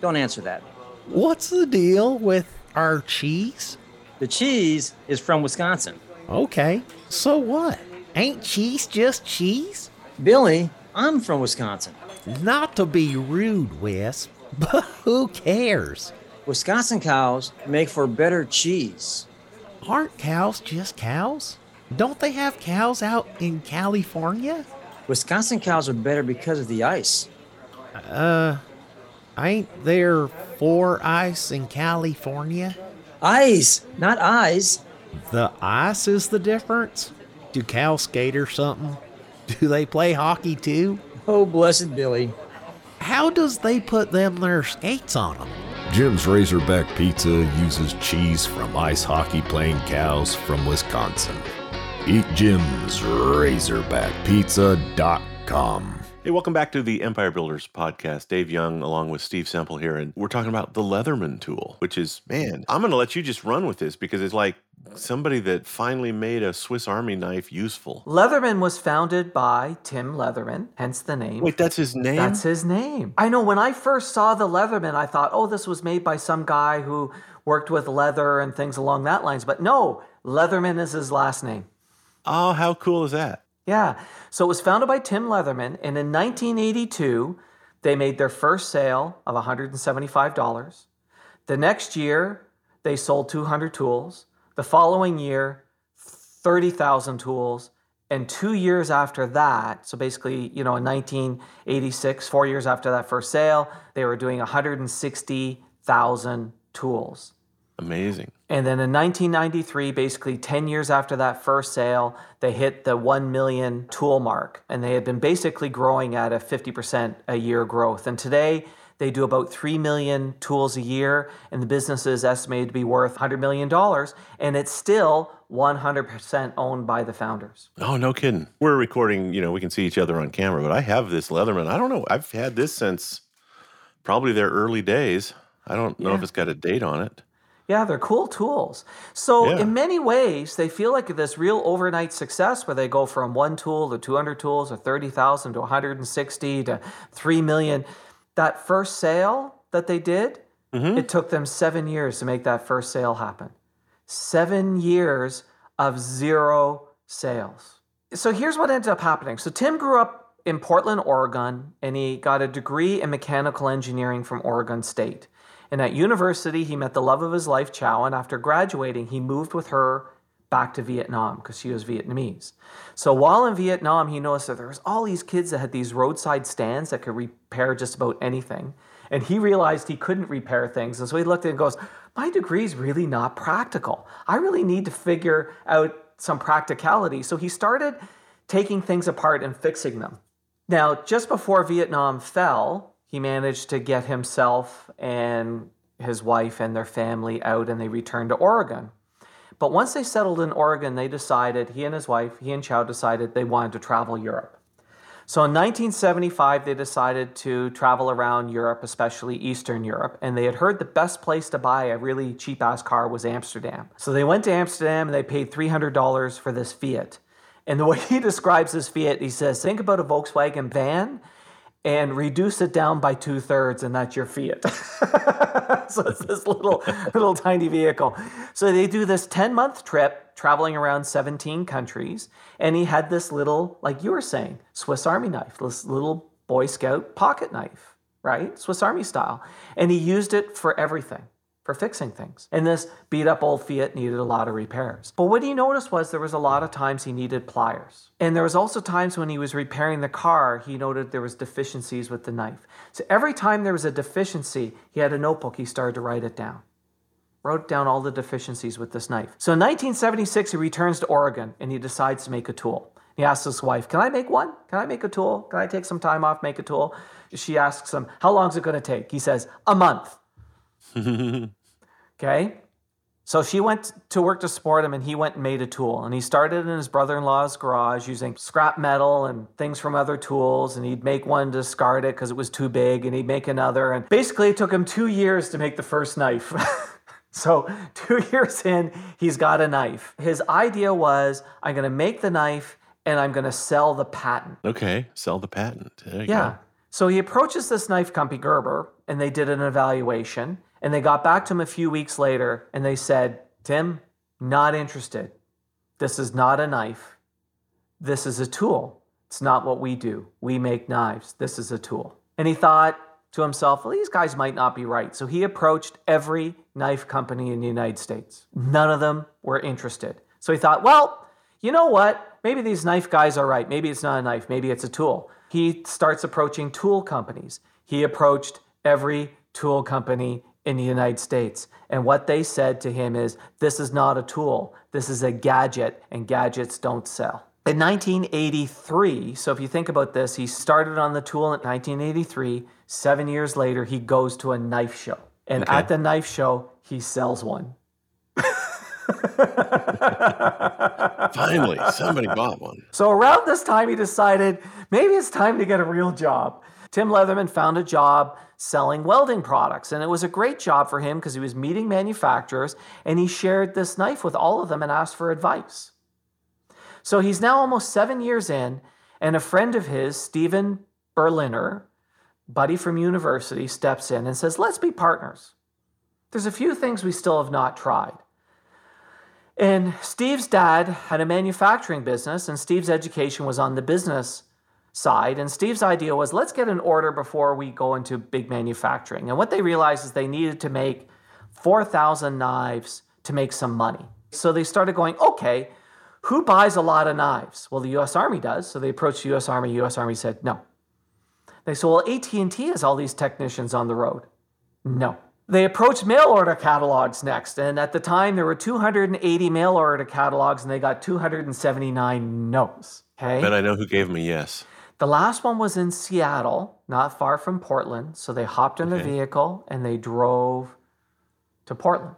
Don't answer that. what's the deal with our cheese? The cheese is from Wisconsin. Okay, so what? Ain't cheese just cheese? Billy, I'm from Wisconsin. Not to be rude, Wes, but who cares? Wisconsin cows make for better cheese. Aren't cows just cows? Don't they have cows out in California? Wisconsin cows are better because of the ice. Uh, Ain't there four ice in California? Ice, not eyes. The ice is the difference? Do cows skate or something? Do they play hockey too? Oh, blessed Billy. How does they put them their skates on them? Jim's Razorback Pizza uses cheese from ice hockey playing cows from Wisconsin. Eat Jim's RazorbackPizza.com. Hey, welcome back to the Empire Builders podcast. Dave Young, along with Steve Semple here, and we're talking about the Leatherman tool, which is, man, I'm going to let you just run with this because it's like somebody that finally made a Swiss Army knife useful. Leatherman was founded by Tim Leatherman, hence the name. Wait, that's his name? That's his name. I know when I first saw the Leatherman, I thought, oh, this was made by some guy who worked with leather and things along that lines. But no, Leatherman is his last name. oh, how cool is that? Yeah. So it was founded by Tim Leatherman, and in 1982, they made their first sale of $175. The next year, they sold 200 tools. The following year, 30,000 tools. And two years after that, so basically, you know, in 1986, four years after that first sale, they were doing 160,000 tools. Amazing. And then in 1993, basically 10 years after that first sale, they hit the 1 million tool mark. And they had been basically growing at a 50% a year growth. And today, they do about 3 million tools a year, and the business is estimated to be worth $100 million. And it's still 100% owned by the founders. Oh, no kidding. We're recording, you know, we can see each other on camera, but I have this Leatherman. I don't know. I've had this since probably their early days. I don't know if it's got a date on it. Yeah, they're cool tools. So, Yeah. in many ways, they feel like this real overnight success where they go from one tool to 200 tools or 30,000 to 160 to 3 million. That first sale that they did, mm-hmm. it took them seven years to make that first sale happen. Seven years of zero sales. So, here's what ended up happening. So, Tim grew up in Portland, Oregon, and he got a degree in mechanical engineering from Oregon State. And at university, he met the love of his life, Chow, and after graduating, he moved with her back to Vietnam because she was Vietnamese. So while in Vietnam, he noticed that there was all these kids that had these roadside stands that could repair just about anything. And he realized he couldn't repair things. And so he looked at it and goes, My degree is really not practical. I really need to figure out some practicality. So he started taking things apart and fixing them. Now, just before Vietnam fell, he managed to get himself and his wife and their family out and they returned to Oregon. But once they settled in Oregon, they decided, he and his wife, he and Chow decided they wanted to travel Europe. So in 1975, they decided to travel around Europe, especially Eastern Europe, and they had heard the best place to buy a really cheap ass car was Amsterdam. So they went to Amsterdam and they paid $300 for this Fiat. And the way he describes this Fiat, he says, think about a Volkswagen van and reduce it down by two thirds, and that's your Fiat. so it's this little, little tiny vehicle. So they do this 10 month trip traveling around 17 countries, and he had this little, like you were saying, Swiss Army knife, this little Boy Scout pocket knife, right? Swiss Army style. And he used it for everything for fixing things. And this beat up old Fiat needed a lot of repairs. But what he noticed was there was a lot of times he needed pliers. And there was also times when he was repairing the car, he noted there was deficiencies with the knife. So every time there was a deficiency, he had a notebook, he started to write it down. Wrote down all the deficiencies with this knife. So in 1976, he returns to Oregon and he decides to make a tool. He asks his wife, Can I make one? Can I make a tool? Can I take some time off, make a tool? She asks him, How long is it going to take? He says, A month. okay. So she went to work to support him and he went and made a tool. And he started in his brother in law's garage using scrap metal and things from other tools. And he'd make one, discard it because it was too big, and he'd make another. And basically, it took him two years to make the first knife. so, two years in, he's got a knife. His idea was I'm going to make the knife and I'm going to sell the patent. Okay, sell the patent. There you Yeah. go. So he approaches this knife company, Gerber, and they did an evaluation. And they got back to him a few weeks later and they said, Tim, not interested. This is not a knife. This is a tool. It's not what we do. We make knives. This is a tool. And he thought to himself, well, these guys might not be right. So he approached every knife company in the United States. None of them were interested. So he thought, well, you know what? Maybe these knife guys are right. Maybe it's not a knife. Maybe it's a tool. He starts approaching tool companies. He approached every tool company in the United States. And what they said to him is, this is not a tool. This is a gadget, and gadgets don't sell. In 1983, so if you think about this, he started on the tool in 1983. Seven years later, he goes to a knife show. And Okay. at the knife show, he sells one. Finally, somebody bought one. So around this time, he decided maybe it's time to get a real job. Tim Leatherman found a job selling welding products, and it was a great job for him because he was meeting manufacturers and he shared this knife with all of them and asked for advice. So he's now almost seven years in, and a friend of his, Stephen Berliner, buddy from university, steps in and says, Let's be partners. There's a few things we still have not tried. And Steve's dad had a manufacturing business, and Steve's education was on the business side. And Steve's idea was let's get an order before we go into big manufacturing. And what they realized is they needed to make 4,000 knives to make some money. So they started going, okay, who buys a lot of knives? Well, the U.S. Army does. So they approached the U.S. Army. U.S. Army said no. They said, well, AT&T has all these technicians on the road. No. They approached mail order catalogs next, and at the time there were 280 mail order catalogs, and they got 279 no's. Okay. But I know who gave them a yes. The last one was in Seattle, not far from Portland. So they hopped in the Okay. vehicle and they drove to Portland.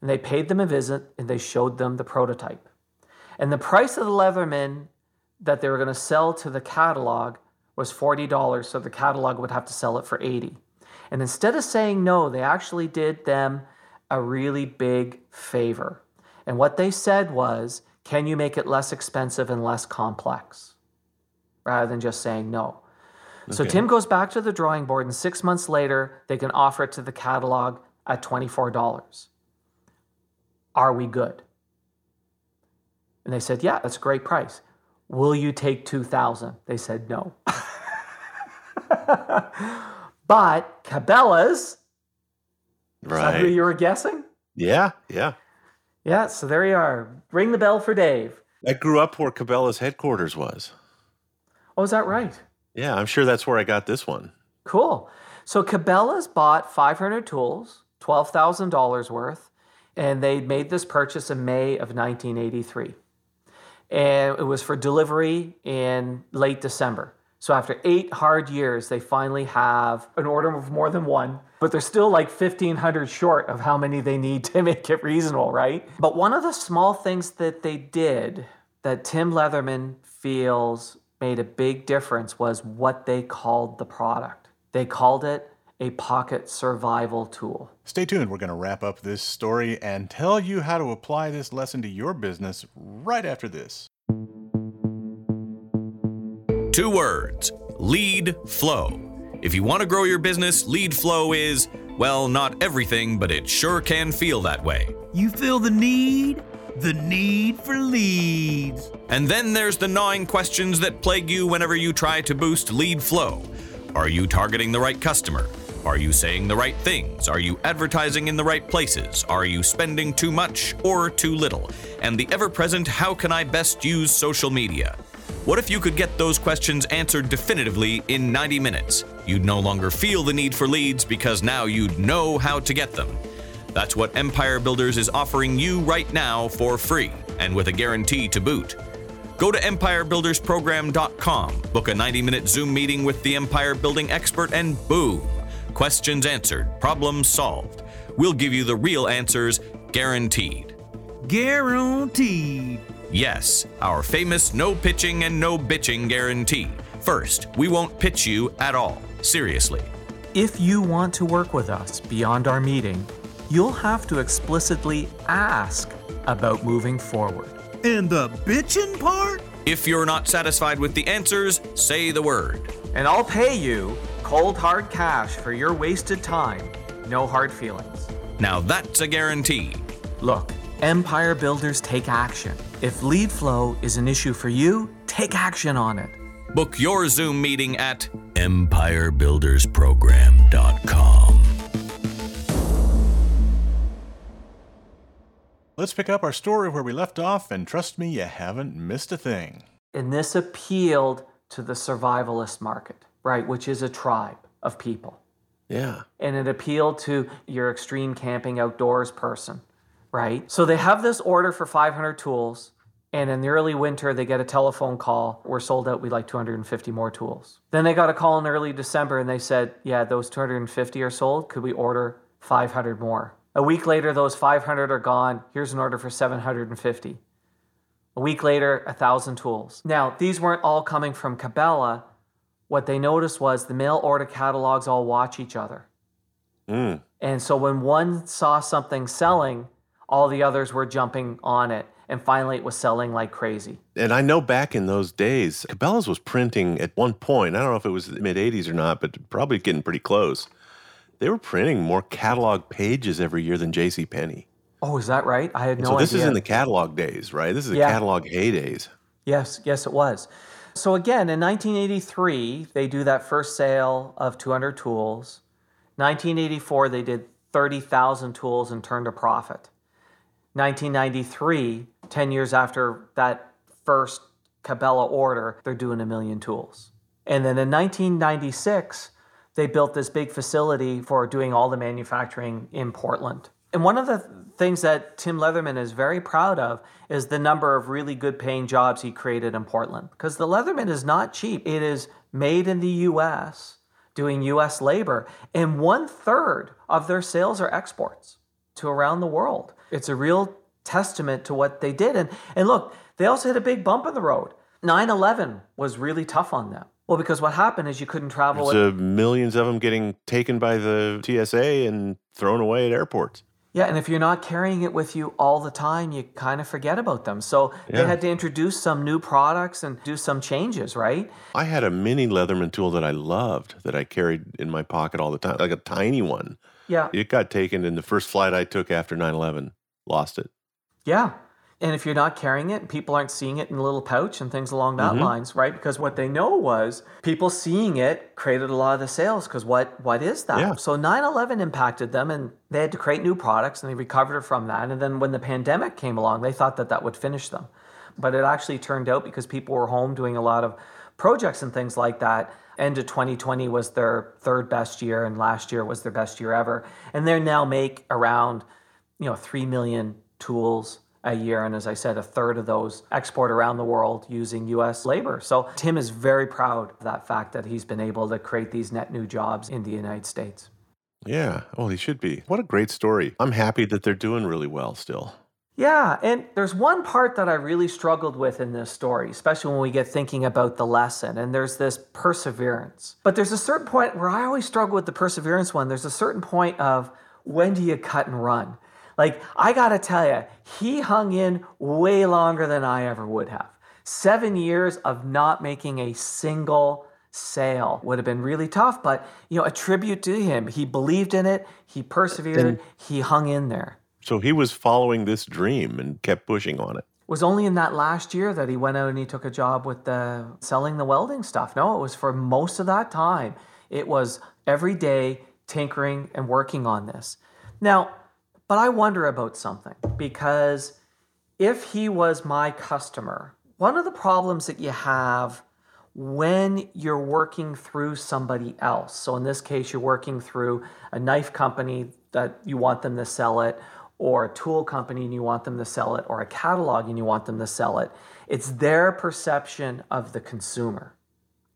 And they paid them a visit and they showed them the prototype. And the price of the Leatherman that they were going to sell to the catalog was $40. So the catalog would have to sell it for 80. And instead of saying no, they actually did them a really big favor. And what they said was, can you make it less expensive and less complex? Rather than just saying no. So Tim goes back to the drawing board, and six months later, they can offer it to the catalog at $24. Are we good? And they said, Yeah, that's a great price. Will you take 2000 They said no. but Cabela's, that who you were guessing? Yeah, yeah. Yeah, so there you are. Ring the bell for Dave. I grew up where Cabela's headquarters was. Oh, is that right? Yeah, I'm sure that's where I got this one. Cool. So Cabela's bought 500 tools, $12,000 worth, and they made this purchase in May of 1983. And it was for delivery in late December. So after eight hard years, they finally have an order of more than one, but they're still like 1,500 short of how many they need to make it reasonable, right? But one of the small things that they did that Tim Leatherman feels made a big difference was what they called the product. They called it a pocket survival tool. Stay tuned. We're going to wrap up this story and tell you how to apply this lesson to your business right after this. Two words lead flow. If you want to grow your business, lead flow is, well, not everything, but it sure can feel that way. You feel the need? The need for leads. And then there's the gnawing questions that plague you whenever you try to boost lead flow. Are you targeting the right customer? Are you saying the right things? Are you advertising in the right places? Are you spending too much or too little? And the ever present how can I best use social media? What if you could get those questions answered definitively in 90 minutes? You'd no longer feel the need for leads because now you'd know how to get them. That's what Empire Builders is offering you right now for free and with a guarantee to boot. Go to empirebuildersprogram.com, book a 90 minute Zoom meeting with the empire building expert, and boom! Questions answered, problems solved. We'll give you the real answers, guaranteed. Guaranteed. Yes, our famous no pitching and no bitching guarantee. First, we won't pitch you at all. Seriously. If you want to work with us beyond our meeting, you'll have to explicitly ask about moving forward. And the bitchin' part? If you're not satisfied with the answers, say the word. And I'll pay you cold hard cash for your wasted time. No hard feelings. Now that's a guarantee. Look, Empire Builders take action. If lead flow is an issue for you, take action on it. Book your Zoom meeting at empirebuildersprogram.com. Let's pick up our story where we left off, and trust me, you haven't missed a thing. And this appealed to the survivalist market, right, which is a tribe of people. Yeah. And it appealed to your extreme camping outdoors person, right? So they have this order for 500 tools. And in the early winter, they get a telephone call. We're sold out. We'd like 250 more tools. Then they got a call in early December and they said, Yeah, those 250 are sold. Could we order 500 more? A week later, those 500 are gone. Here's an order for 750. A week later, 1,000 tools. Now, these weren't all coming from Cabela. What they noticed was the mail order catalogs all watch each other. Mm. And so when one saw something selling, all the others were jumping on it. And finally, it was selling like crazy. And I know back in those days, Cabela's was printing at one point. I don't know if it was the mid 80s or not, but probably getting pretty close. They were printing more catalog pages every year than J.C. Penney. Oh, is that right? I had no idea. so this idea. is in the catalog days, right? This is the Yeah. catalog heydays. Yes, yes, it was. So again, in 1983, they do that first sale of 200 tools. 1984, they did 30,000 tools and turned a profit. 1993, 10 years after that first Cabela order, they're doing a million tools. And then in 1996, they built this big facility for doing all the manufacturing in Portland. And one of the things that Tim Leatherman is very proud of is the number of really good paying jobs he created in Portland. Because the Leatherman is not cheap, it is made in the US, doing US labor, and one third of their sales are exports to around the world. It's a real testament to what they did. And, and look, they also hit a big bump in the road. 9 11 was really tough on them. Well, because what happened is you couldn't travel. Uh, millions of them getting taken by the TSA and thrown away at airports. Yeah, and if you're not carrying it with you all the time, you kind of forget about them. So they had to introduce some new products and do some changes, right? I had a mini Leatherman tool that I loved that I carried in my pocket all the time, like a tiny one. Yeah. It got taken in the first flight I took after 9 11. Lost it. Yeah. And if you're not carrying it, people aren't seeing it in a little pouch and things along that Mhm. lines, right? Because what they know was people seeing it created a lot of the sales. Because what what is that? Yeah. So 9/11 impacted them, and they had to create new products, and they recovered from that. And then when the pandemic came along, they thought that that would finish them, but it actually turned out because people were home doing a lot of projects and things like that. End of 2020 was their third best year, and last year was their best year ever. And they now make around you know, 3 million tools a year. And as I said, a third of those export around the world using US labor. So Tim is very proud of that fact that he's been able to create these net new jobs in the United States. Yeah. Well, he should be. What a great story. I'm happy that they're doing really well still. Yeah, and there's one part that I really struggled with in this story, especially when we get thinking about the lesson, and there's this perseverance. But there's a certain point where I always struggle with the perseverance one. There's a certain point of when do you cut and run? Like, I gotta tell you, he hung in way longer than I ever would have. Seven years of not making a single sale would have been really tough, but you know, a tribute to him. He believed in it, he persevered, And- he hung in there. So he was following this dream and kept pushing on it. was only in that last year that he went out and he took a job with the selling the welding stuff. No, it was for most of that time. It was every day tinkering and working on this. Now, but I wonder about something because if he was my customer, one of the problems that you have when you're working through somebody else. So in this case, you're working through a knife company that you want them to sell it, or a tool company and you want them to sell it, or a catalog and you want them to sell it. It's their perception of the consumer.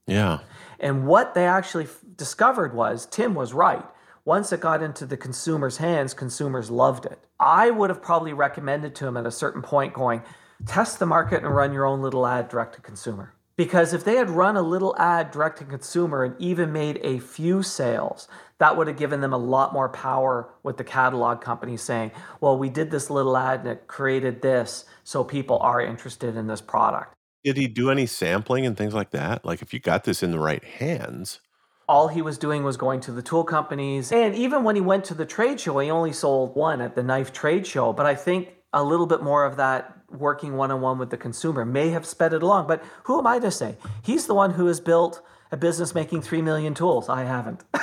Yeah. And what they actually discovered was Tim was right. Once it got into the consumer's hands, consumers loved it. I would have probably recommended to him at a certain point going, test the market and run your own little ad direct to consumer. Because if they had run a little ad direct to consumer and even made a few sales, that would have given them a lot more power with the catalog company saying, well, we did this little ad and it created this, so people are interested in this product. Did he do any sampling and things like that? Like if you got this in the right hands. All he was doing was going to the tool companies. And even when he went to the trade show, he only sold one at the knife trade show. But I think a little bit more of that working one on one with the consumer may have sped it along. But who am I to say? He's the one who has built a business making 3 million tools. I haven't. if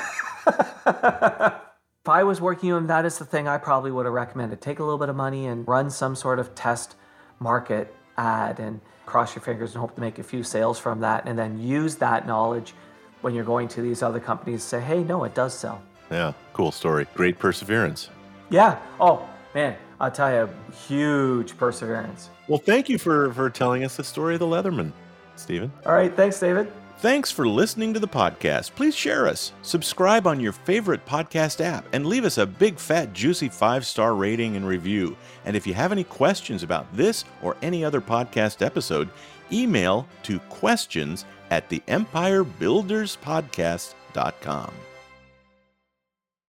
I was working with him, that is the thing I probably would have recommended. Take a little bit of money and run some sort of test market ad and cross your fingers and hope to make a few sales from that. And then use that knowledge when you're going to these other companies say, hey, no, it does sell. Yeah. Cool story. Great perseverance. Yeah. Oh, man. I'll tell you, huge perseverance. Well, thank you for, for telling us the story of the Leatherman, Stephen. All right. Thanks, David. Thanks for listening to the podcast. Please share us, subscribe on your favorite podcast app, and leave us a big, fat, juicy five star rating and review. And if you have any questions about this or any other podcast episode, email to questions at the empirebuilderspodcast.com.